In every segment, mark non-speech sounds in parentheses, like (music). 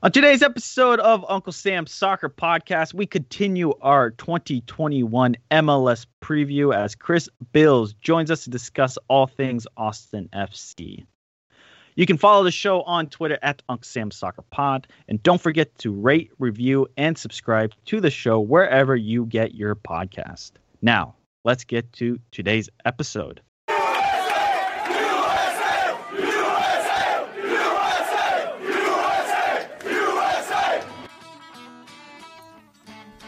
On today's episode of Uncle Sam's Soccer Podcast, we continue our 2021 MLS preview as Chris Bills joins us to discuss all things Austin FC. You can follow the show on Twitter at Uncle Sam's Soccer Pod, and don't forget to rate, review, and subscribe to the show wherever you get your podcast. Now, let's get to today's episode.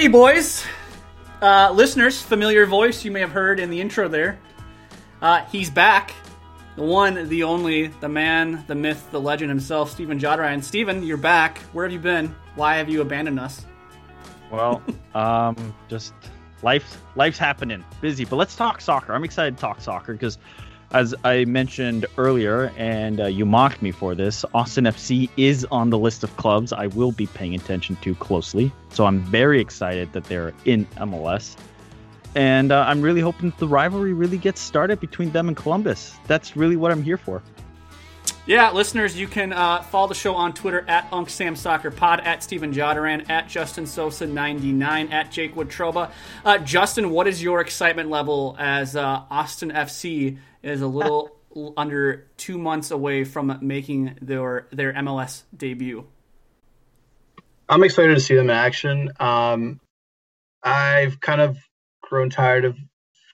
Alrighty, boys. Uh, listeners, familiar voice you may have heard in the intro there. Uh, he's back. The one, the only, the man, the myth, the legend himself, Stephen Jodorine. Stephen, you're back. Where have you been? Why have you abandoned us? Well, (laughs) um, just life, life's happening, busy. But let's talk soccer. I'm excited to talk soccer because, as I mentioned earlier, and uh, you mocked me for this, Austin FC is on the list of clubs I will be paying attention to closely. So I'm very excited that they're in MLS. And uh, I'm really hoping the rivalry really gets started between them and Columbus. That's really what I'm here for. Yeah, listeners, you can uh, follow the show on Twitter at Unc Sam Soccer Pod, at Stephen Jodaran, at Justin Sosa 99, at Jake Woodtroba. Uh, Justin, what is your excitement level as uh, Austin FC is a little (laughs) under two months away from making their their MLS debut? I'm excited to see them in action. Um, I've kind of grown tired of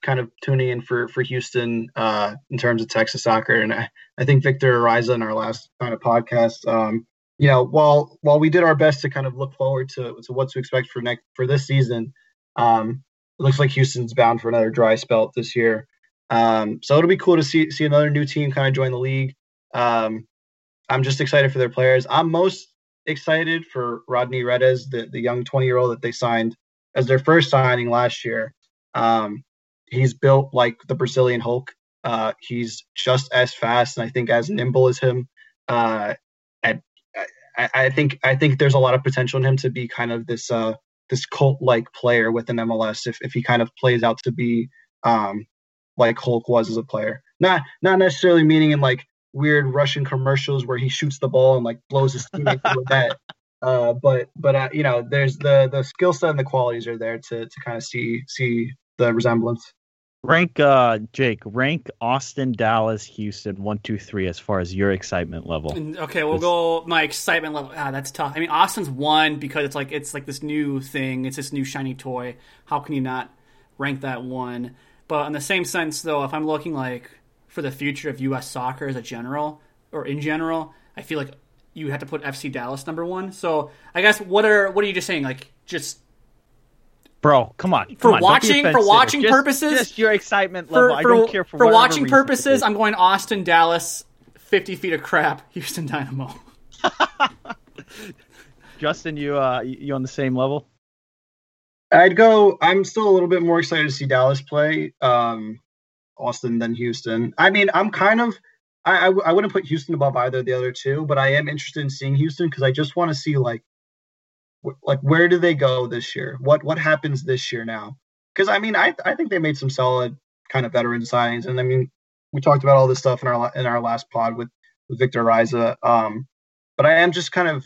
kind of tuning in for for Houston uh, in terms of Texas soccer, and I, I think Victor Ariza in our last kind of podcast, um, you know, while while we did our best to kind of look forward to to what to expect for next for this season, um, it looks like Houston's bound for another dry spell this year. Um, so it'll be cool to see see another new team kind of join the league. Um, I'm just excited for their players. I'm most excited for Rodney Redes, the, the young 20 year old that they signed as their first signing last year. Um, he's built like the Brazilian Hulk. Uh, he's just as fast and I think as nimble as him. Uh, and I, I, think I think there's a lot of potential in him to be kind of this uh, this cult like player within MLS if, if he kind of plays out to be um, like Hulk was as a player. Not not necessarily meaning in like weird Russian commercials where he shoots the ball and like blows his teammate through that. (laughs) Uh, but but uh, you know, there's the the skill set and the qualities are there to to kind of see see the resemblance. Rank uh Jake, rank Austin, Dallas, Houston, one, two, three as far as your excitement level. Okay, we'll go my excitement level. Ah, that's tough. I mean Austin's one because it's like it's like this new thing, it's this new shiny toy. How can you not rank that one? But in the same sense though, if I'm looking like for the future of US soccer as a general or in general, I feel like you have to put FC Dallas number one. So I guess what are what are you just saying? Like just Bro, come on. Come for on, watching for watching just, purposes, just your excitement level. For, I don't care for for watching purposes. I'm going Austin, Dallas, 50 feet of crap, (laughs) Houston Dynamo. (laughs) Justin, you uh, you on the same level? I'd go. I'm still a little bit more excited to see Dallas play um, Austin than Houston. I mean, I'm kind of. I, I, I wouldn't put Houston above either of the other two, but I am interested in seeing Houston because I just want to see like like where do they go this year? What what happens this year now? Because I mean, I I think they made some solid kind of veteran signings, and I mean, we talked about all this stuff in our in our last pod with with Victor Riza. Um, but I am just kind of.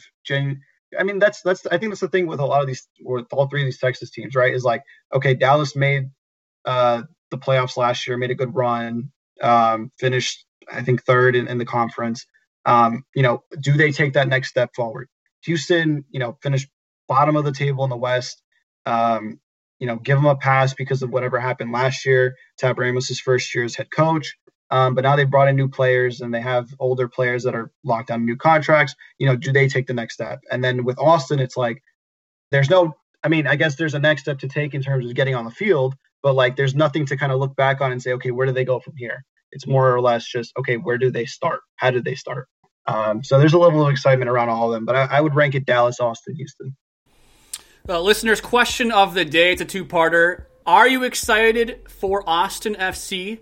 I mean, that's that's I think that's the thing with a lot of these, with all three of these Texas teams, right? Is like, okay, Dallas made uh, the playoffs last year, made a good run, um, finished I think third in, in the conference. Um, you know, do they take that next step forward? Houston, you know, finished bottom of the table in the West. Um, you know, give them a pass because of whatever happened last year. Tab Ramos's first year as head coach. Um, but now they've brought in new players and they have older players that are locked on new contracts. You know, do they take the next step? And then with Austin, it's like, there's no. I mean, I guess there's a next step to take in terms of getting on the field, but like there's nothing to kind of look back on and say, okay, where do they go from here? It's more or less just okay, where do they start? How did they start? Um, so there's a level of excitement around all of them, but I, I would rank it Dallas, Austin, Houston. Well, listeners, question of the day. It's a two-parter. Are you excited for Austin FC?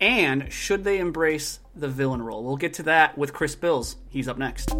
And should they embrace the villain role? We'll get to that with Chris Bills. He's up next.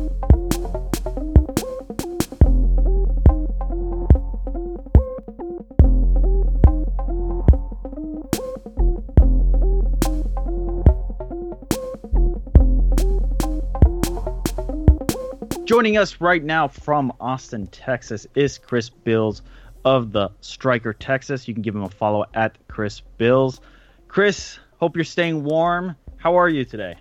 Joining us right now from Austin, Texas is Chris Bills of the Striker Texas. You can give him a follow at Chris Bills. Chris, hope you're staying warm. How are you today?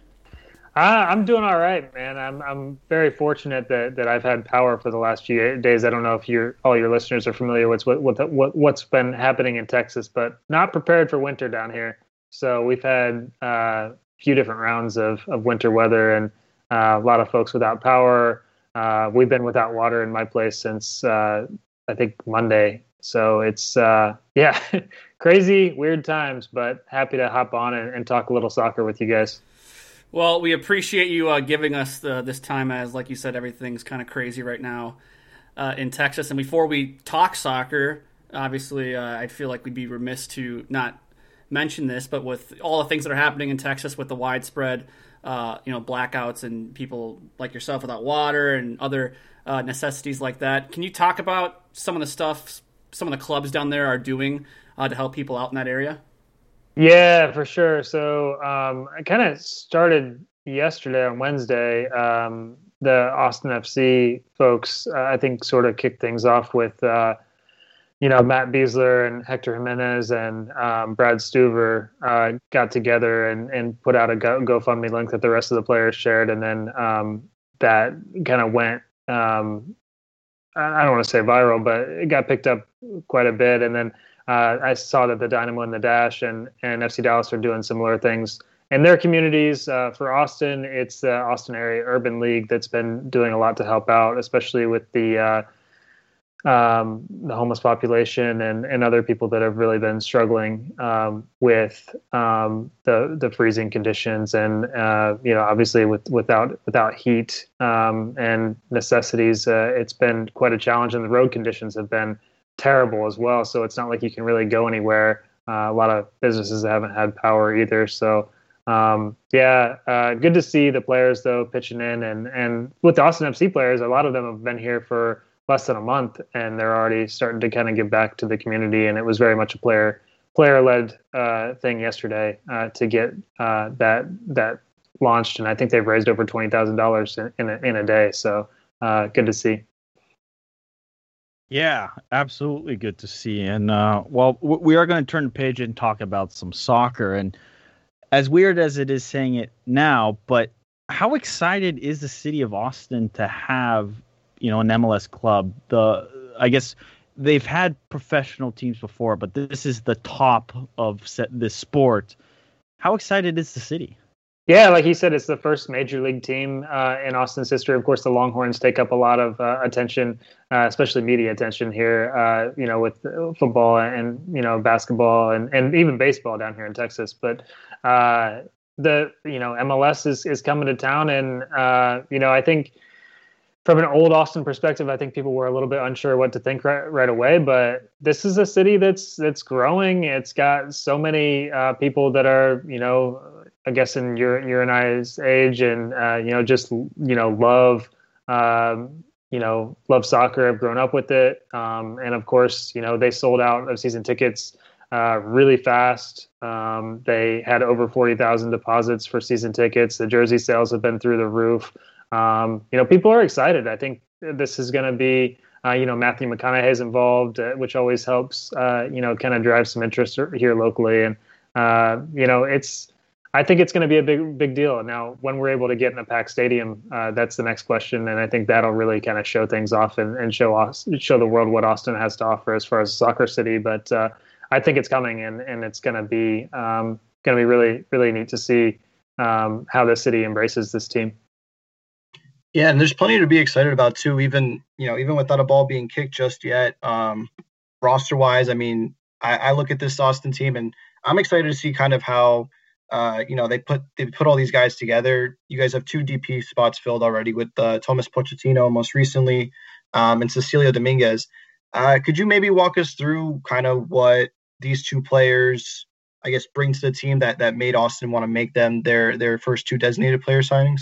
Uh, I'm doing all right, man. I'm I'm very fortunate that, that I've had power for the last few days. I don't know if you all your listeners are familiar with what, what, what what's been happening in Texas, but not prepared for winter down here. So we've had uh, a few different rounds of, of winter weather and uh, a lot of folks without power, uh, we've been without water in my place since uh, I think Monday. So it's uh, yeah, (laughs) crazy, weird times, but happy to hop on and, and, talk a little soccer with you guys. Well, we appreciate you uh, giving us the, this time, as like you said, everything's kind of crazy right now uh, in Texas. And before we talk soccer, obviously, uh, I feel like we'd be remiss to not mention this, but with all the things that are happening in Texas with the widespread uh, you know blackouts and people like yourself without water and other uh, necessities like that. Can you talk about some of the stuff some of the clubs down there are doing uh, to help people out in that area? Yeah, for sure. So um, I kind of started yesterday on Wednesday. Um, the Austin FC folks, uh, I think, sort of kicked things off with uh, you know, Matt Besler and Hector Jimenez and um, Brad Stuver uh, got together and, and put out a Go, GoFundMe link that the rest of the players shared, and then um, that kind of went. Um, I don't want to say viral, but it got picked up quite a bit. And then uh, I saw that the Dynamo and the Dash and, and FC Dallas are doing similar things in their communities. Uh, for Austin, it's the Austin Area Urban League that's been doing a lot to help out, especially with the uh, um, the homeless population and, and other people that have really been struggling um, with um, the the freezing conditions and uh, you know obviously with without without heat um, and necessities uh, it's been quite a challenge and the road conditions have been terrible as well. So it's not like you can really go anywhere. Uh, a lot of businesses haven't had power either. So um, yeah, uh, good to see the players though pitching in and and with the Austin FC players, a lot of them have been here for less than a month, and they're already starting to kind of give back to the community. And it was very much a player player led uh, thing yesterday uh, to get uh, that that launched, and I think they've raised over twenty thousand dollars in a, in a day. So uh, good to see. Yeah, absolutely good to see. And uh, well, we are going to turn the page and talk about some soccer. And as weird as it is saying it now, but how excited is the city of Austin to have you know an MLS club. The I guess they've had professional teams before, but this is the top of this sport. How excited is the city? Yeah, like he said, it's the first major league team uh, in Austin's history. Of course, the Longhorns take up a lot of uh, attention, uh, especially media attention here. Uh, you know, with football and you know basketball and, and even baseball down here in Texas. But uh, the you know MLS is is coming to town, and uh, you know I think from an old Austin perspective, I think people were a little bit unsure what to think right, right away. But this is a city that's that's growing. It's got so many uh, people that are, you know, I guess in your your and I's age, and uh, you know, just you know, love, um, you know, love soccer. Have grown up with it, um, and of course, you know, they sold out of season tickets. Uh, really fast. Um, they had over 40,000 deposits for season tickets. The jersey sales have been through the roof um, you know, people are excited. I think this is going to be, uh, you know, Matthew McConaughey is involved, uh, which always helps, uh, you know, kind of drive some interest here locally. And, uh, you know, it's, I think it's going to be a big, big deal. Now, when we're able to get in a packed stadium, uh, that's the next question. And I think that'll really kind of show things off and, and show us, show the world what Austin has to offer as far as soccer city. But uh, I think it's coming and, and it's going to be, um, going to be really, really neat to see um, how the city embraces this team. Yeah, and there's plenty to be excited about too. Even you know, even without a ball being kicked just yet, um, roster wise, I mean, I, I look at this Austin team and I'm excited to see kind of how uh, you know they put they put all these guys together. You guys have two DP spots filled already with uh, Thomas Pochettino most recently, um, and Cecilio Dominguez. Uh, could you maybe walk us through kind of what these two players, I guess, bring to the team that that made Austin want to make them their their first two designated player signings?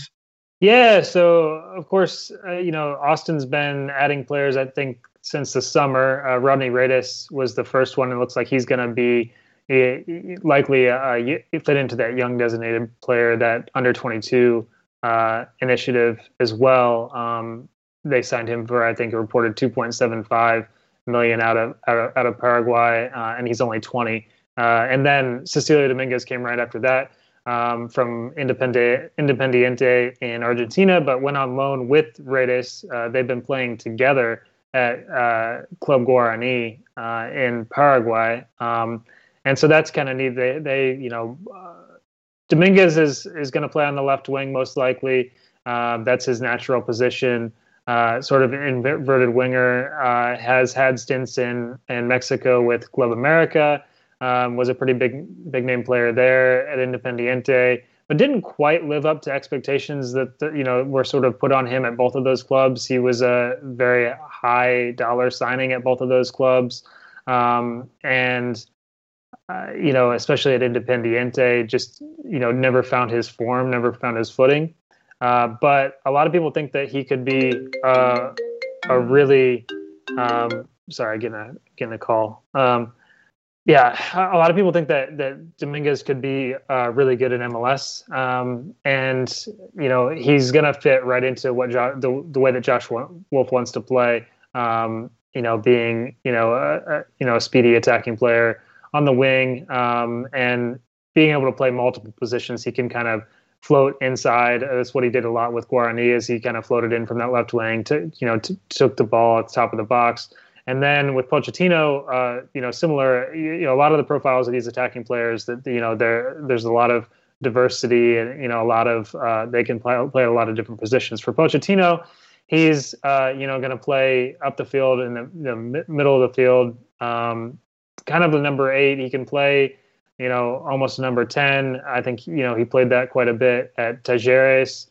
Yeah, so of course, uh, you know, Austin's been adding players, I think, since the summer. Uh, Rodney Redes was the first one. It looks like he's going to be uh, likely uh, fit into that young designated player, that under 22 uh, initiative as well. Um, they signed him for, I think, a reported 2.75 million out of out of, out of Paraguay, uh, and he's only 20. and then Cecilio Dominguez came right after that um, from Independiente in Argentina, but went on loan with Redes. Uh, they've been playing together at uh, Club Guarani uh, in Paraguay, um, and so that's kind of neat. They, they, you know, uh, Dominguez is is going to play on the left wing most likely. Um, that's his natural position. Uh, sort of inverted winger. Uh, has had stints in in Mexico with Club America um, was a pretty big big name player there at Independiente, but didn't quite live up to expectations that you know were sort of put on him at both of those clubs. He was a very high dollar signing at both of those clubs, um, and uh, you know especially at Independiente, just you know never found his form, never found his footing. Uh, but a lot of people think that he could be uh, a really um, sorry, getting a getting a call. Um, yeah, a lot of people think that that Dominguez could be uh, really good in MLS, um, and you know he's going to fit right into what jo- the the way that Josh Wolff wants to play. Um, you know, being you know a, a, you know a speedy attacking player on the wing, um, and being able to play multiple positions. He can kind of float inside. That's what he did a lot with Guarani. Is he kind of floated in from that left wing to you know to, took the ball at the top of the box and then with Pochettino, uh, you know, similar, you, know, a lot of the profiles of these attacking players that, you know, there, there's a lot of diversity and, you know, a lot of, uh, they can play, play a lot of different positions. For Pochettino, he's, uh, you know, going to play up the field in the, the middle of the field, um, kind of the number eight. He can play, you know, almost number 10. I think, you know, he played that quite a bit at Talleres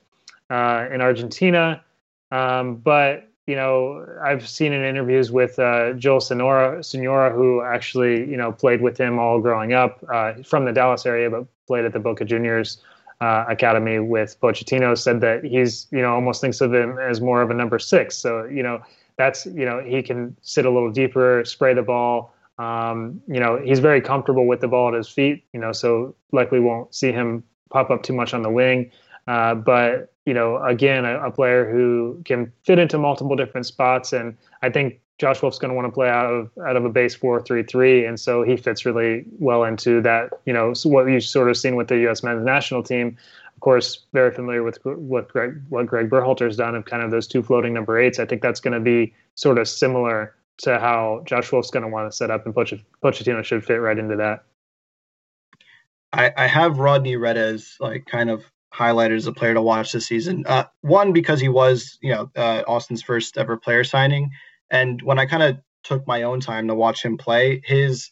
uh, in Argentina. Um, but you know, I've seen in interviews with uh, Joel Soñora, Soñora, who actually, you know, played with him all growing up uh, from the Dallas area, but played at the Boca Juniors uh, Academy with Pochettino, said that he's, you know, almost thinks of him as more of a number six. So, you know, that's, you know, he can sit a little deeper, spray the ball. Um, you know, he's very comfortable with the ball at his feet, you know, so likely won't see him pop up too much on the wing. Uh, but you know, again, a, a, player who can fit into multiple different spots, and I think Josh Wolff's going to want to play out of out of a base four three three, and so he fits really well into that. You know, what you've sort of seen with the U.S. men's national team. Of course, very familiar with what Greg what Greg Berhalter's done of kind of those two floating number eights. I think that's going to be sort of similar to how Josh Wolff's going to want to set up, and Pochettino should fit right into that. I, I have Rodney Redes like kind of highlighted as a player to watch this season. Uh, one because he was, you know, uh, Austin's first ever player signing, and when I kind of took my own time to watch him play, his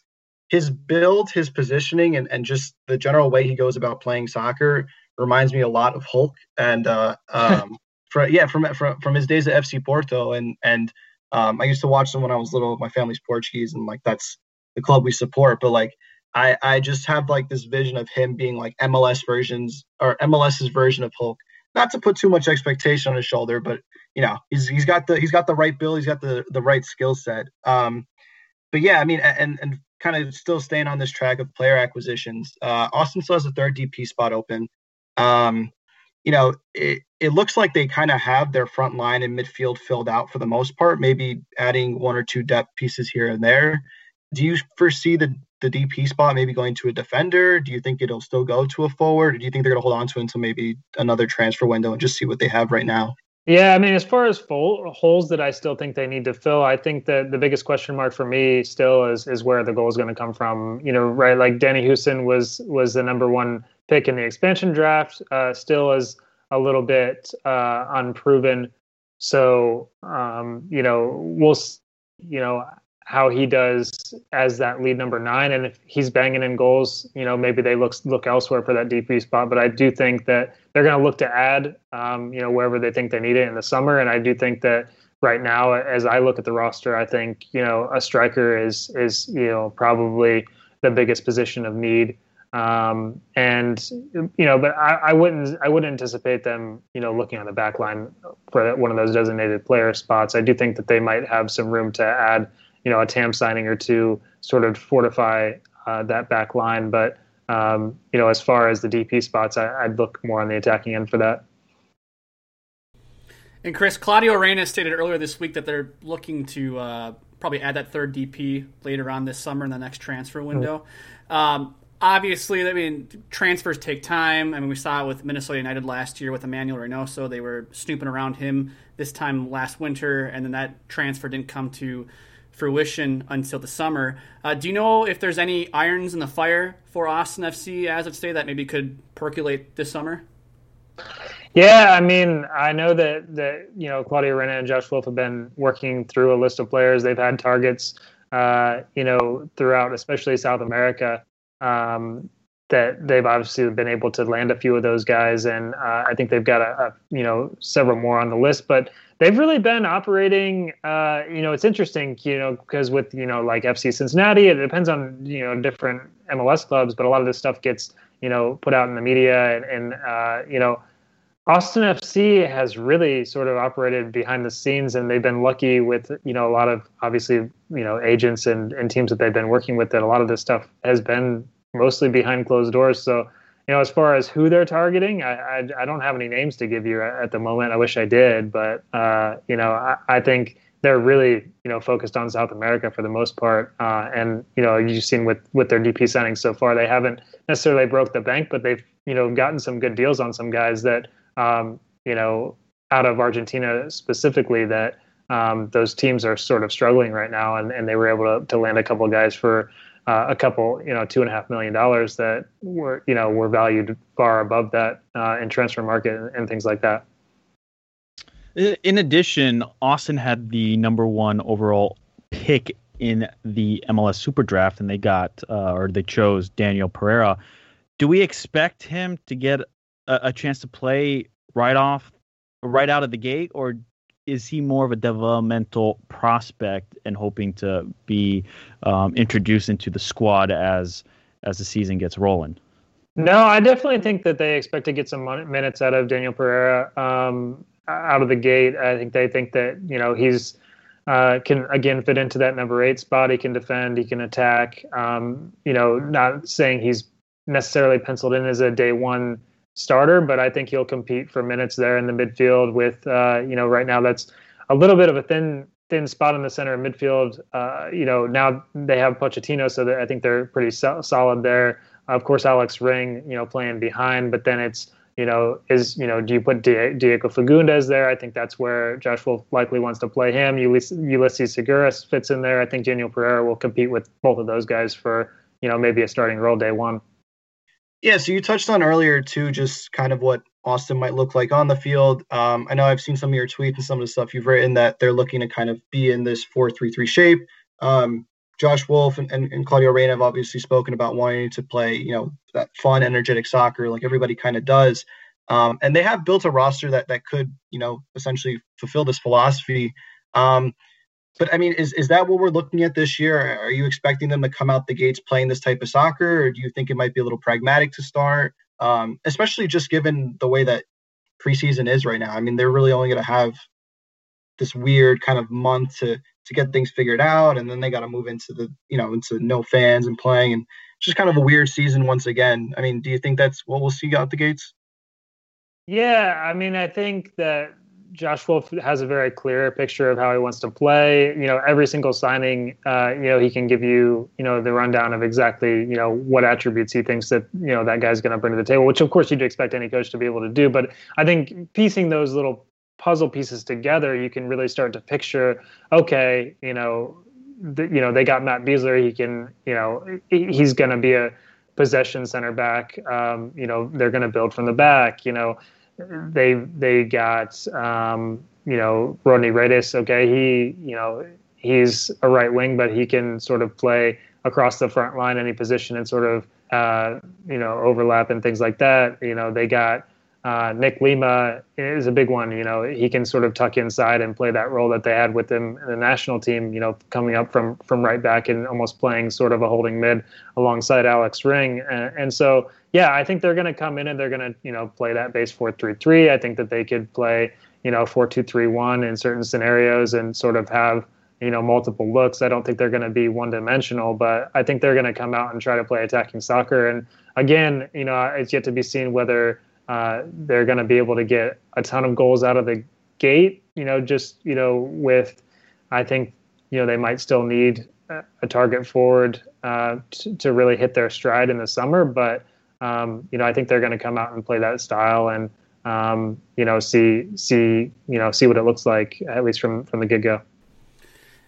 his build, his positioning, and, and just the general way he goes about playing soccer reminds me a lot of Hulk. And uh, (laughs) um, for, yeah, from, from from his days at FC Porto, and and um, I used to watch them when I was little. My family's Portuguese, and like that's the club we support. But like I I just have like this vision of him being like MLS versions or MLS's version of Hulk. Not to put too much expectation on his shoulder, but you know he's he's got the he's got the right build, he's got the the right skill set. Um, but yeah, I mean, and and kind of still staying on this track of player acquisitions. Uh, Austin still has a third DP spot open. Um, you know, it, it looks like they kind of have their front line and midfield filled out for the most part, maybe adding one or two depth pieces here and there. Do you foresee the the DP spot maybe going to a defender? Do you think it'll still go to a forward? Or do you think they're going to hold on to it until maybe another transfer window and just see what they have right now? Yeah, I mean, as far as full, holes that I still think they need to fill, I think that the biggest question mark for me still is is where the goal is going to come from. You know, right? Like Danny Hoesen was was the number one pick in the expansion draft, uh, still is a little bit uh, unproven. So um, you know, we'll you know how he does as that lead number nine, and if he's banging in goals, you know, maybe they look look elsewhere for that DP spot. But I do think that they're going to look to add, um, you know, wherever they think they need it in the summer, and I do think that right now, as I look at the roster, I think you know a striker is is you know probably the biggest position of need. Um, and you know, but I, I, wouldn't I wouldn't anticipate them you know looking on the back line for one of those designated player spots. I do think that they might have some room to add you know a TAM signing or two, sort of fortify uh, that back line. But um, you know, as far as the DP spots, I, would look more on the attacking end for that. And Chris, Claudio Reyna stated earlier this week that they're looking to uh, probably add that third DP later on this summer in the next transfer window. Mm-hmm. Um, obviously, I mean, transfers take time. I mean, we saw it with Minnesota United last year with Emmanuel Reynoso. They were snooping around him this time last winter, and then that transfer didn't come to fruition until the summer. Uh, do you know if there's any irons in the fire for Austin FC as of today that maybe could percolate this summer? Yeah, I mean, I know that that you know Claudio Reyna and Josh Wolff have been working through a list of players. They've had targets, uh, you know, throughout, especially South America. Um, that they've obviously been able to land a few of those guys, and uh, I think they've got a, a, you know several more on the list. But they've really been operating. Uh, you know, it's interesting, you know, because with you know like FC Cincinnati, it depends on you know different MLS clubs, but a lot of this stuff gets you know put out in the media, and, and uh, you know. Austin FC has really sort of operated behind the scenes, and they've been lucky with you know a lot of obviously you know agents and, and teams that they've been working with. That a lot of this stuff has been mostly behind closed doors. So you know, as far as who they're targeting, I, I, I don't have any names to give you at the moment. I wish I did, but uh, you know, I, I, think they're really you know focused on South America for the most part. Uh, and you know, you've seen with with their DP signings so far, they haven't necessarily broke the bank, but they've you know gotten some good deals on some guys that um, you know out of Argentina specifically that um, those teams are sort of struggling right now, and, and they were able to, to land a couple of guys for uh, a couple, you know, two and a half million dollars that were, you know, were valued far above that uh, in transfer market and, and, things like that. In addition, Austin had the number one overall pick in the MLS Super Draft, and they got uh, or they chose Daniel Pereira. Do we expect him to get a, a chance to play right off, right out of the gate, or is he more of a developmental prospect and hoping to be um, introduced into the squad as as the season gets rolling? No, I definitely think that they expect to get some minutes out of Daniel Pereira um, out of the gate. I think they think that you know he's uh, can again fit into that number eight spot. He can defend, he can attack. Um, you know, not saying he's necessarily penciled in as a day one starter, but I think he'll compete for minutes there in the midfield. With uh, you know, right now that's a little bit of a thin thin spot in the center of midfield. Uh, you know, now they have Pochettino, so I think they're pretty so- solid there. Of course, Alex Ring, you know, playing behind, but then it's you know, is you know, do you put Diego Fagundez there? I think that's where Josh likely wants to play him. Ulises Segura fits in there. I think Daniel Pereira will compete with both of those guys for you know maybe a starting role day one. Yeah, so you touched on earlier too, just kind of what Austin might look like on the field. Um, I know I've seen some of your tweets and some of the stuff you've written that they're looking to kind of be in this four-three-three shape. Um, Josh Wolff and, and, and, Claudio Reyna have obviously spoken about wanting to play, you know, that fun, energetic soccer like everybody kind of does. Um, and they have built a roster that that could, you know, essentially fulfill this philosophy. Um, but I mean, is is that what we're looking at this year? Are you expecting them to come out the gates playing this type of soccer, or do you think it might be a little pragmatic to start? Um, especially just given the way that preseason is right now. I mean, they're really only going to have this weird kind of month to to get things figured out, and then they got to move into the you know into no fans and playing, and just kind of a weird season once again. I mean, do you think that's what we'll see out the gates? Yeah, I mean, I think that Josh Wolff has a very clear picture of how he wants to play. You know, every single signing, uh, you know, he can give you, you know, the rundown of exactly, you know, what attributes he thinks that, you know, that guy's going to bring to the table, which of course you'd expect any coach to be able to do. But I think piecing those little puzzle pieces together, you can really start to picture, okay, you know, the, you know, they got Matt Besler. He can, you know, he's going to be a possession center back. Um, you know, they're going to build from the back. You know, they they got um, you know Rodney Redes. Okay, he you know he's a right wing, but he can sort of play across the front line any position and sort of uh, you know overlap and things like that. You know they got uh, Nick Lima is a big one. You know, he can sort of tuck inside and play that role that they had with him in the national team. You know, coming up from from right back and almost playing sort of a holding mid alongside Alex Ring. And, and so, yeah, I think they're going to come in and they're going to you know play that base four three three. I think that they could play you know four two three one in certain scenarios and sort of have you know multiple looks. I don't think they're going to be one dimensional, but I think they're going to come out and try to play attacking soccer. And again, you know, it's yet to be seen whether uh, they're going to be able to get a ton of goals out of the gate. You know, just you know, with I think you know they might still need a target forward uh, to, to really hit their stride in the summer. But um, you know, I think they're going to come out and play that style and um, you know see see you know see what it looks like at least from from the get go.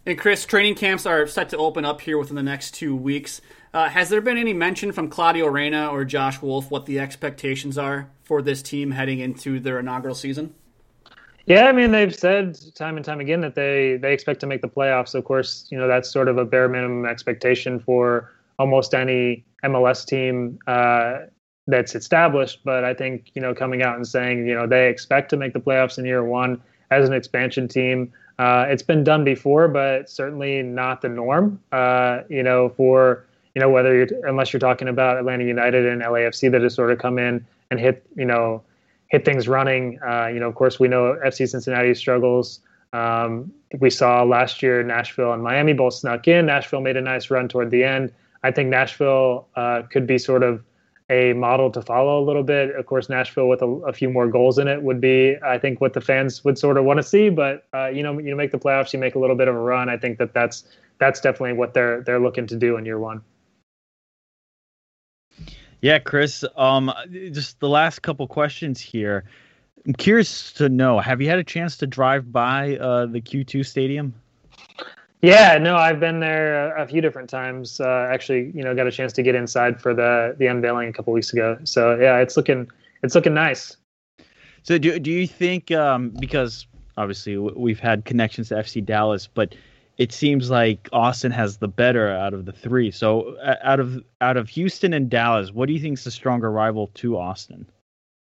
And Chris, training camps are set to open up here within the next two weeks. Uh, has there been any mention from Claudio Reyna or Josh Wolff what the expectations are for this team heading into their inaugural season? Yeah, I mean they've said time and time again that they they expect to make the playoffs. Of course, you know that's sort of a bare minimum expectation for almost any MLS team uh, that's established. But I think you know coming out and saying you know they expect to make the playoffs in year one as an expansion team. Uh, it's been done before, but certainly not the norm. Uh, you know, for you know whether you're unless you're talking about Atlanta United and LAFC that has sort of come in and hit you know hit things running. Uh, you know, of course, we know FC Cincinnati struggles. Um, we saw last year Nashville and Miami both snuck in. Nashville made a nice run toward the end. I think Nashville uh, could be sort of a model to follow a little bit. Of course, Nashville with a, a, few more goals in it would be, I think, what the fans would sort of want to see. But uh, you know, you make the playoffs, you make a little bit of a run. I think that that's that's definitely what they're they're looking to do in year one. Yeah, Chris. Um, just the last couple questions here. I'm curious to know: Have you had a chance to drive by uh, the Q2 Stadium? Yeah, no, I've been there a, few different times. Uh, actually, you know, got a chance to get inside for the the unveiling a couple weeks ago. So yeah, it's looking it's looking nice. So do do you think um, because obviously we've had connections to FC Dallas, but it seems like Austin has the better out of the three. So out of out of Houston and Dallas, what do you think is the stronger rival to Austin?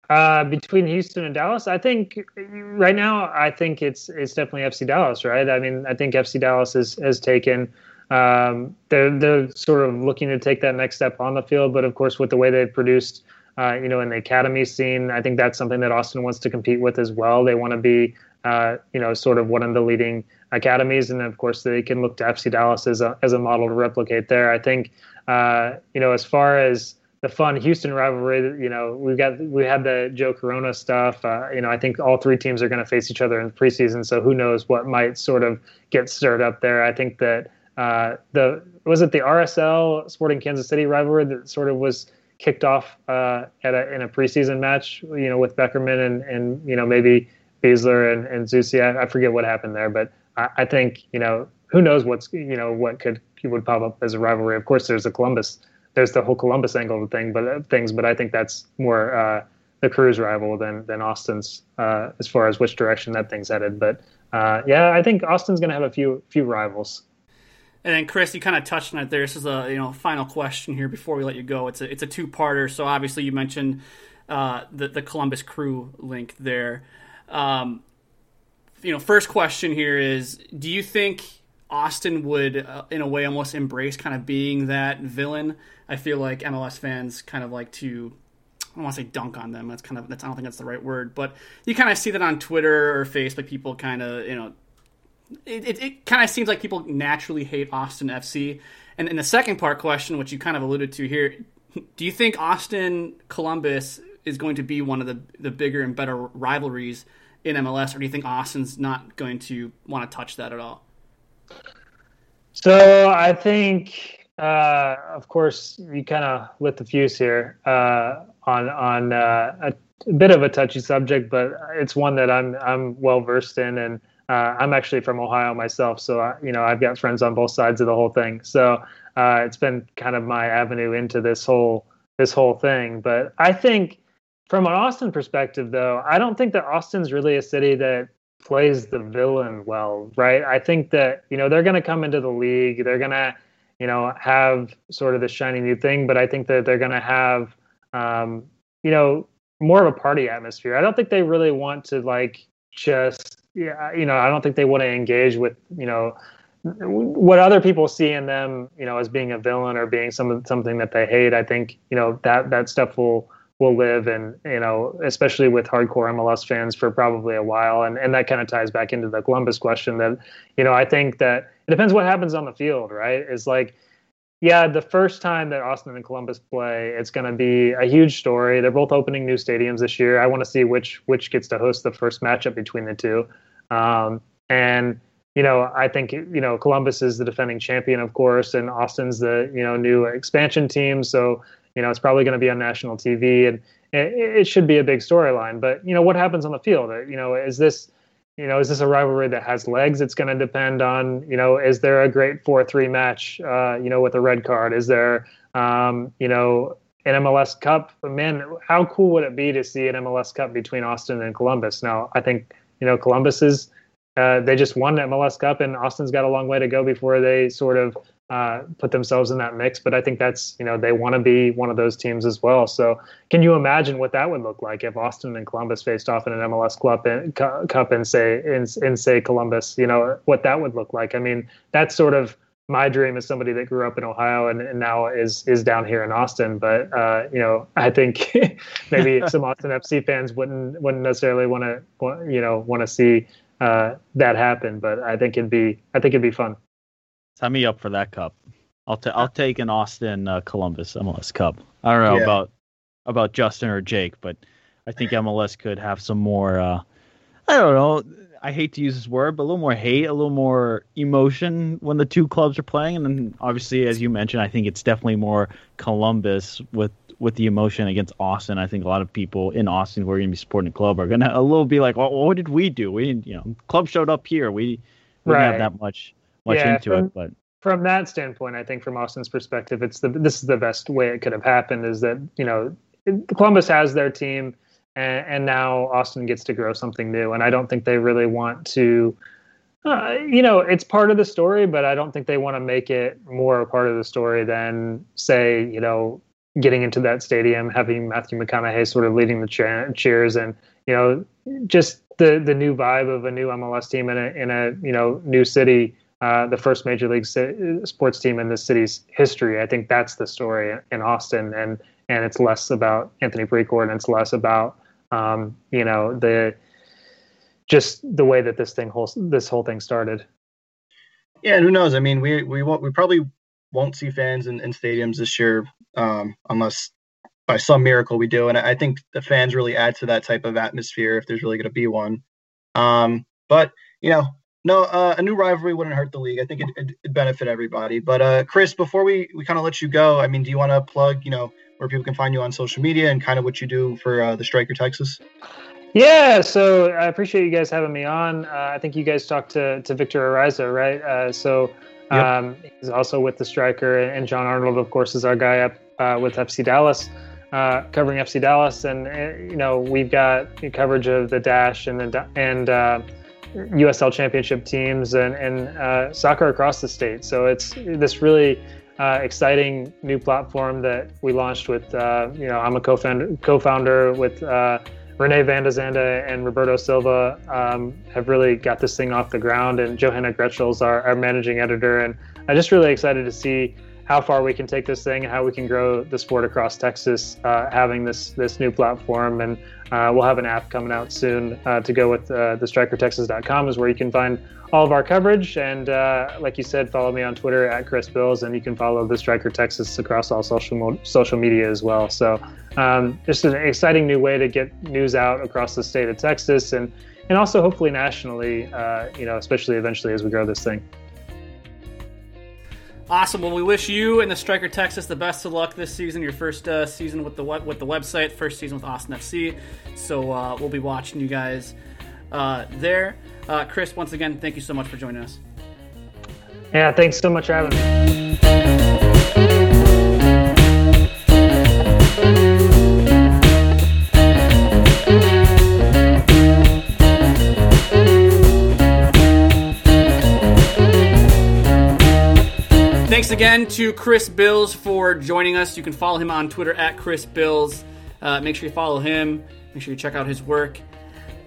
Uh, between Houston and Dallas, I think right now I think it's it's definitely FC Dallas, right? I mean, I think FC Dallas has has taken um, they're they're sort of looking to take that next step on the field, but of course with the way they've produced, uh, you know, in the academy scene, I think that's something that Austin wants to compete with as well. They want to be, uh, you know, sort of one of the leading academies, and of course they can look to FC Dallas as a as a model to replicate there. I think uh, you know as far as the fun Houston rivalry, you know we've got we had the Joe Corona stuff. Uh, you know I think all three teams are going to face each other in the preseason, so who knows what might sort of get stirred up there. I think that uh, the was it the RSL Sporting Kansas City rivalry that sort of was kicked off uh, at a, in a preseason match, you know, with Beckerman and, and you know maybe Besler and, and Zusi. I, I forget what happened there, but I, I think you know who knows what's you know what could would pop up as a rivalry. Of course, there's the Columbus, there's the whole Columbus angle of the thing, but uh, things. But I think that's more uh, the Crew's rival than than Austin's uh, as far as which direction that thing's headed. But uh, yeah, I think Austin's going to have a few few rivals. And then Chris, you kind of touched on it there. This is a you know final question here before we let you go. It's a it's a two parter. So obviously you mentioned uh, the the Columbus Crew link there. Um, you know, first question here is: Do you think Austin would, uh, in a way, almost embrace kind of being that villain? I feel like MLS fans kind of like to. I don't want to say dunk on them. That's kind of that's I don't think that's the right word, but you kind of see that on Twitter or Facebook. People kind of you know, it, it, it kind of seems like people naturally hate Austin FC. And in the second part question, which you kind of alluded to here, do you think Austin Columbus is going to be one of the the bigger and better rivalries in MLS, or do you think Austin's not going to want to touch that at all? So I think, uh, of course, you kind of lit the fuse here uh, on on uh, a, a, bit of a touchy subject, but it's one that I'm I'm well versed in, and uh, I'm actually from Ohio myself, so I, you know I've got friends on both sides of the whole thing. So uh, it's been kind of my avenue into this whole this whole thing. But I think from an Austin perspective, though, I don't think that Austin's really a city that plays the villain well, right? I think that you know they're going to come into the league, they're going to you know have sort of the shiny new thing, but I think that they're going to have um, you know more of a party atmosphere. I don't think they really want to like just yeah, you know, I don't think they want to engage with you know what other people see in them, you know, as being a villain or being some something that they hate. I think you know that that stuff will will live and you know especially with hardcore MLS fans for probably a while. And and that kind of ties back into the Columbus question that you know I think that it depends what happens on the field right? Is like yeah the first time that Austin and Columbus play it's going to be a huge story. They're both opening new stadiums this year. I want to see which which gets to host the first matchup between the two. Um, and you know, I think you know Columbus is the defending champion, of course, and Austin's the you know new expansion team. So you know, it's probably going to be on national TV, and it, it should be a big storyline. But you know, what happens on the field? You know, is this you know, is this a rivalry that has legs? It's going to depend on, you know, is there a great four-three match, uh, you know, with a red card? Is there, um, you know, an MLS Cup? Man, how cool would it be to see an MLS Cup between Austin and Columbus? Now, I think, you know, Columbus is, uh, they just won the MLS Cup, and Austin's got a long way to go before they sort of uh, put themselves in that mix. But I think that's you know they want to be one of those teams as well. So can you imagine what that would look like if Austin and Columbus faced off in an MLS club and, cup and say in, in say Columbus? You know what that would look like. I mean that's sort of my dream as somebody that grew up in Ohio and, and now is is down here in Austin. But uh, you know, (laughs) I think (laughs) maybe (laughs) some Austin FC fans wouldn't wouldn't necessarily want to you know want to see uh, that happen. But I think it'd be I think it'd be fun. Sign me up for that cup. I'll ta- I'll take an Austin uh, Columbus MLS Cup. I don't know yeah. about about Justin or Jake, but I think MLS could have some more. Uh, I don't know. I hate to use this word, but a little more hate, a little more emotion when the two clubs are playing. And then, obviously, as you mentioned, I think it's definitely more Columbus with with the emotion against Austin. I think a lot of people in Austin who are going to be supporting the club are going (laughs) to a little be like, well, what did we do? We, didn't, you know, club showed up here. We, we right. didn't have that much much yeah, into from, it. But from that standpoint, I think from Austin's perspective, it's the this is the best way it could have happened. Is that you know Columbus has their team, and, and now Austin gets to grow something new, and I don't think they really want to. Uh, you know, it's part of the story, but I don't think they want to make it more a part of the story than, say, you know, getting into that stadium, having Matthew McConaughey sort of leading the cheers, and you know, just the the new vibe of a new MLS team in a in a you know new city uh, the first major league sports team in the city's history. I think that's the story in Austin, and and it's less about Anthony Precourt and it's less about um, you know the just the way that this thing whole this whole thing started. Yeah, and who knows? I mean, we we won't we probably won't see fans in, in stadiums this year um, unless by some miracle we do. And I think the fans really add to that type of atmosphere if there's really going to be one. Um, but you know, no, uh, a new rivalry wouldn't hurt the league. I think it, would benefit everybody. But uh, Chris, before we, we kind of let you go, I mean, do you want to plug, you know, where people can find you on social media and kind of what you do for uh, the Striker Texas? Yeah, so I appreciate you guys having me on. Uh, I think you guys talked to, to Victor Ariza, right? Uh, so um, yep. he's also with the Striker, and John Arnold, of course, is our guy up uh, with FC Dallas. Uh, covering FC Dallas, and uh, you know we've got coverage of the Dash and the and uh, USL Championship teams and, and uh, soccer across the state. So it's this really uh, exciting new platform that we launched with, uh, you know, I'm a co-founder, co-founder with uh, Renee Van de Zanda and Roberto Silva um, have really got this thing off the ground. And Johanna Gretschels, our, our managing editor. And I'm just really excited to see how far we can take this thing and how we can grow the sport across Texas, uh, having this this new platform. And uh, we'll have an app coming out soon uh, to go with uh, the strikertexas.com is where you can find all of our coverage. And uh, like you said, follow me on Twitter at Chris Bills, and you can follow the Striker Texas across all social mo- social media as well. So um, just an exciting new way to get news out across the state of Texas and and also hopefully nationally, uh, you know, especially eventually as we grow this thing. Awesome. Well, we wish you and the Striker Texas the best of luck this season. Your first uh, season with the with the website, first season with Austin FC. So uh, we'll be watching you guys uh, there. Uh, Chris, once again, thank you so much for joining us. Yeah, thanks so much for having me. Thanks again to Chris Bils for joining us. You can follow him on Twitter at Chris Bils. Uh, make sure you follow him. Make sure you check out his work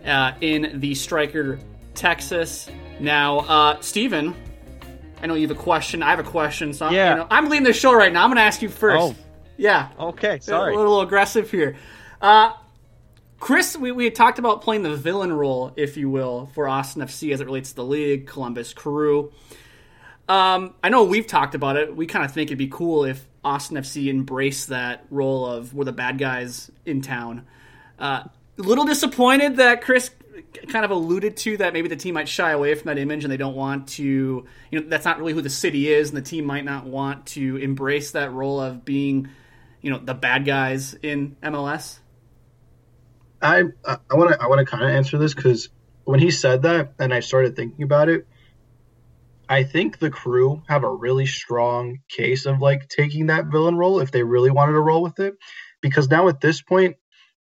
uh, in the Striker, Texas. Now, uh, Steven, I know you have a question. I have a question. So Yeah. you know, I'm leading the show right now. I'm going to ask you first. Oh. Yeah. Okay, Sorry. A little aggressive here. Uh, Chris, we, we had talked about playing the villain role, if you will, for Austin FC as it relates to the league, Columbus Crew. Um, I know we've talked about it. We kind of think it'd be cool if Austin FC embraced that role of we're the bad guys in town. Uh, a little disappointed that Chris kind of alluded to that maybe the team might shy away from that image and they don't want to, you know, that's not really who the city is, and the team might not want to embrace that role of being, you know, the bad guys in MLS. I I want to I want to kind of answer this because when he said that and I started thinking about it, I think the crew have a really strong case of like taking that villain role if they really wanted to roll with it, because now at this point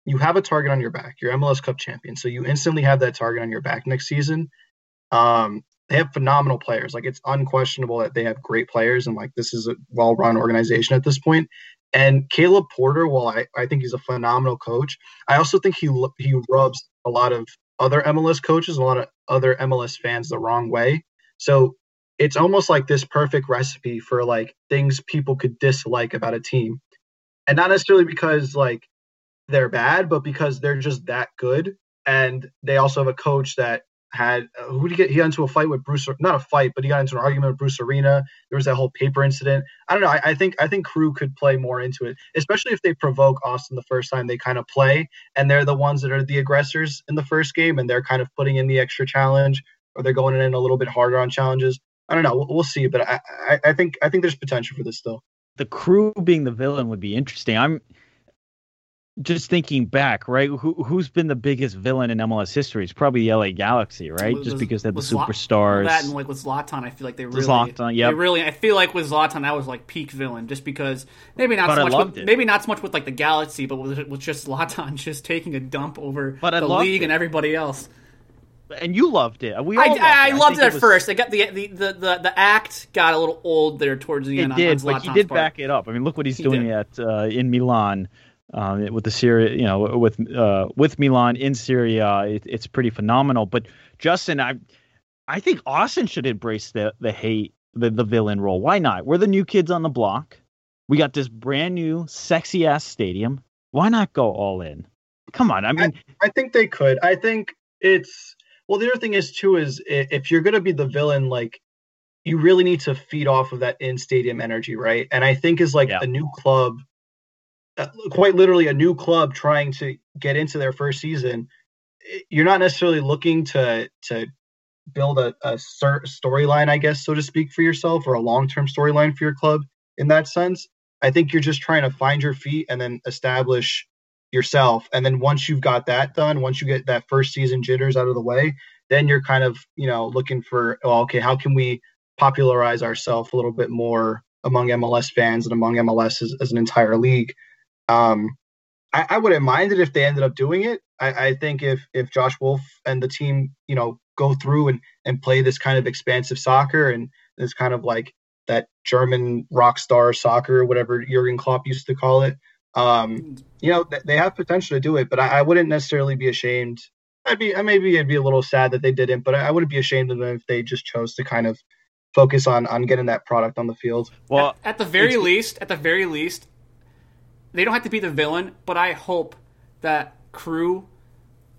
you have a target on your back. You're MLS Cup champion, so you instantly have that target on your back next season. Um, they have phenomenal players. Like it's unquestionable that they have great players, and like this is a well-run organization at this point. And Caleb Porter, while I, I think he's a phenomenal coach, I also think he he rubs a lot of other MLS coaches, a lot of other MLS fans the wrong way. So it's almost like this perfect recipe for like things people could dislike about a team, and not necessarily because like they're bad, but because they're just that good. And they also have a coach that had uh, who did he get? He got into a fight with Bruce, not a fight, but he got into an argument with Bruce Arena. There was that whole paper incident. I don't know. I, I think I think Crew could play more into it, especially if they provoke Austin the first time they kind of play, and they're the ones that are the aggressors in the first game, and they're kind of putting in the extra challenge, or they're going in a little bit harder on challenges. I don't know. We'll, we'll see, but I, I I think I think there's potential for this still. the crew being the villain would be interesting. I'm just thinking back, right? Who who's been the biggest villain in MLS history? It's probably the LA Galaxy, right? Was- just because they're the was superstars. That and like with Zlatan, I feel like they really, Zlatan, yep. they really. I feel like with Zlatan, that was like peak villain, just because maybe not But so I much. loved With, it. maybe not so much with like the Galaxy, but with, with just Zlatan (laughs) just taking a dump over But the league it. and everybody else. And you loved it. We I, all loved I, I it. loved think it at was- first. I got the, the the the the act got a little old there towards the It end. on- did, on but he did part. back it up. I mean, look what he's He doing did. at uh, in Milan um, with the Serie A, you know, with uh, with Milan in Serie A. It, it's pretty phenomenal. But Justin, I I think Austin should embrace the the hate the the villain role. Why not? We're the new kids on the block. We got this brand new sexy ass stadium. Why not go all in? Come on, I mean, I think they could. I think it's well. The other thing is too is if you're gonna be the villain, like you really need to feed off of that in stadium energy, right? And I think is like Yeah. a new club, uh, quite literally a new club trying to get into their first season. You're not necessarily looking to to build a, a storyline, I guess, so to speak, for yourself or a long term storyline for your club in that sense. I think you're just trying to find your feet and then establish yourself. And then once you've got that done, once you get that first season jitters out of the way, then you're kind of, you know, looking for, well, okay, how can we popularize ourselves a little bit more among MLS fans and among MLS as, as an entire league? Um, I, I wouldn't mind it if they ended up doing it. I, I think if if Josh Wolff and the team, you know, go through and and play this kind of expansive soccer and this kind of like that German rock star soccer, whatever Jurgen Klopp used to call it. Um, you know, they have potential to do it, but I, I wouldn't necessarily be ashamed. I'd be, I maybe I'd be a little sad that they didn't, but I, I wouldn't be ashamed of them if they just chose to kind of focus on on getting that product on the field. well, at, at the very least, at the very least, they don't have to be the villain, but I hope that Crew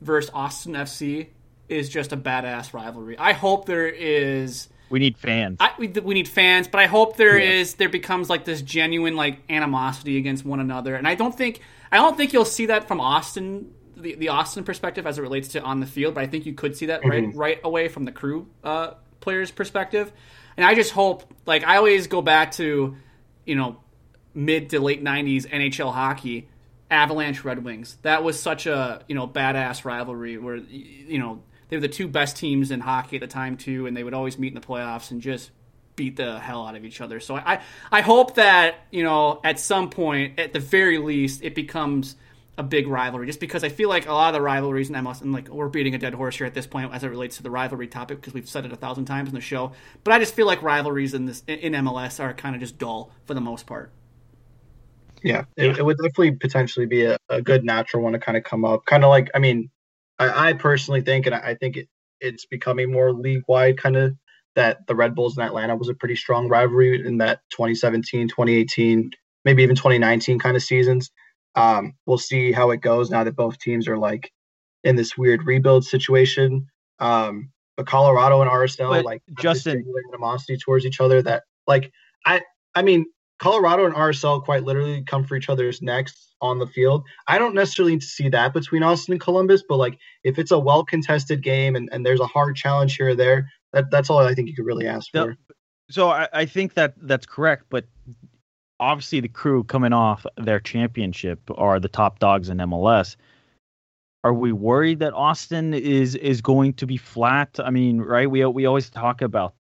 versus Austin FC is just a badass rivalry. I hope there is. We need fans. I, we, we need fans, but I hope there is there becomes like this genuine like animosity against one another, and I don't think I don't think you'll see that from Austin the, the Austin perspective as it relates to on the field, but I think you could see that right right away from the crew uh, players' perspective, and I just hope like I always go back to you know mid to late '90s NHL hockey. Avalanche Red Wings. That was such a you know badass rivalry where you know they were the two best teams in hockey at the time too, and they would always meet in the playoffs and just beat the hell out of each other. So I I hope that you know at some point, at the very least, it becomes a big rivalry, just because I feel like a lot of the rivalries in MLS, and like we're beating a dead horse here at this point as it relates to the rivalry topic because we've said it a thousand times in the show. But I just feel like rivalries in this in MLS are kind of just dull for the most part. Yeah, it, it would definitely potentially be a, a good natural one to kind of come up. Kind of like, I mean, I, I personally think, and I, I think it, it's becoming more league wide kind of that the Red Bulls in Atlanta was a pretty strong rivalry in that 2017, 2018, maybe even 2019 kind of seasons. Um, we'll see how it goes now that both teams are like in this weird rebuild situation. Um, but Colorado and RSL But, like Justin- animosity towards each other that like I I mean Colorado and RSL quite literally come for each other's necks on the field. I don't necessarily need to see that between Austin and Columbus, but like if it's a well contested game and, and there's a hard challenge here or there, that, that's all I think you could really ask for. So I, I think that that's correct, but obviously the crew coming off their championship are the top dogs in MLS. Are we worried that Austin is is going to be flat? I mean, right? We we always talk about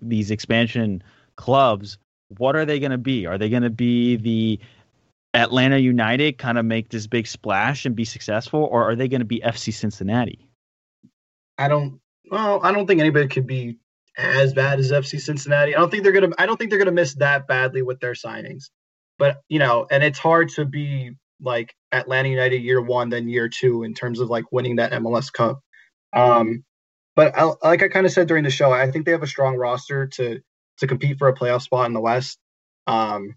these expansion clubs. What are they going to be? Are they going to be the Atlanta United kind of make this big splash and be successful, or are they going to be FC Cincinnati? I don't well, I don't think anybody could be as bad as FC Cincinnati. I don't think they're gonna I don't think they're gonna miss that badly with their signings. But you know, and it's hard to be like Atlanta United year one, then year two in terms of like winning that MLS Cup. Um, but I, like I kind of said during the show, I think they have a strong roster to to compete for a playoff spot in the West. Um,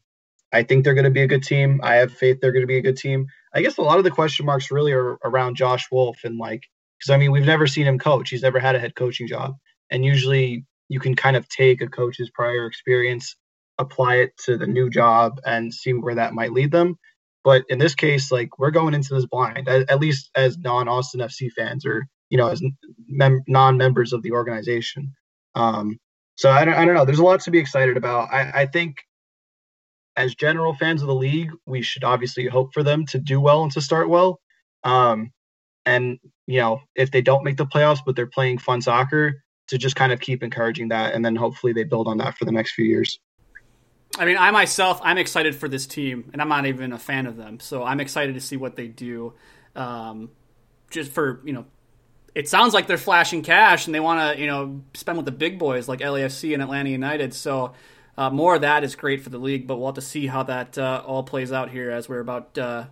I think they're going to be a good team. I have faith they're going to be a good team. I guess a lot of the question marks really are around Josh Wolff and like because I mean we've never seen him coach. He's never had a head coaching job, and usually you can kind of take a coach's prior experience, apply it to the new job, and see where that might lead them. But in this case, like we're going into this blind, at, least as non-Austin FC fans or you know as mem- non-members of the organization. Um, so I don't, I don't know. There's a lot to be excited about. I, I think as general fans of the league, we should obviously hope for them to do well and to start well. Um, and you know, if they don't make the playoffs, but they're playing fun soccer, to just kind of keep encouraging that, and then hopefully they build on that for the next few years. I mean, I myself, I'm excited for this team, and I'm not even a fan of them, so I'm excited to see what they do. Um, just for you know, it sounds like they're flashing cash and they want to you know spend with the big boys like LAFC and Atlanta United. So uh, more of that is great for the league, but we'll have to see how that uh, all plays out here as we're about. Uh,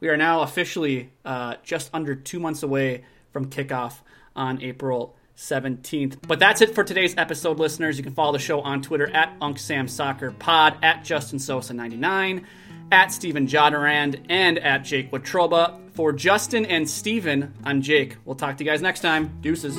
we are now officially uh, just under two months away from kickoff on April 17th. But that's it for today's episode, listeners. You can follow the show on Twitter at UncSamSoccerPod, at Justin Sosa99, at Steven Jodorand, and at Jake Watroba. For Justin and Steven, I'm Jake. We'll talk to you guys next time. Deuces.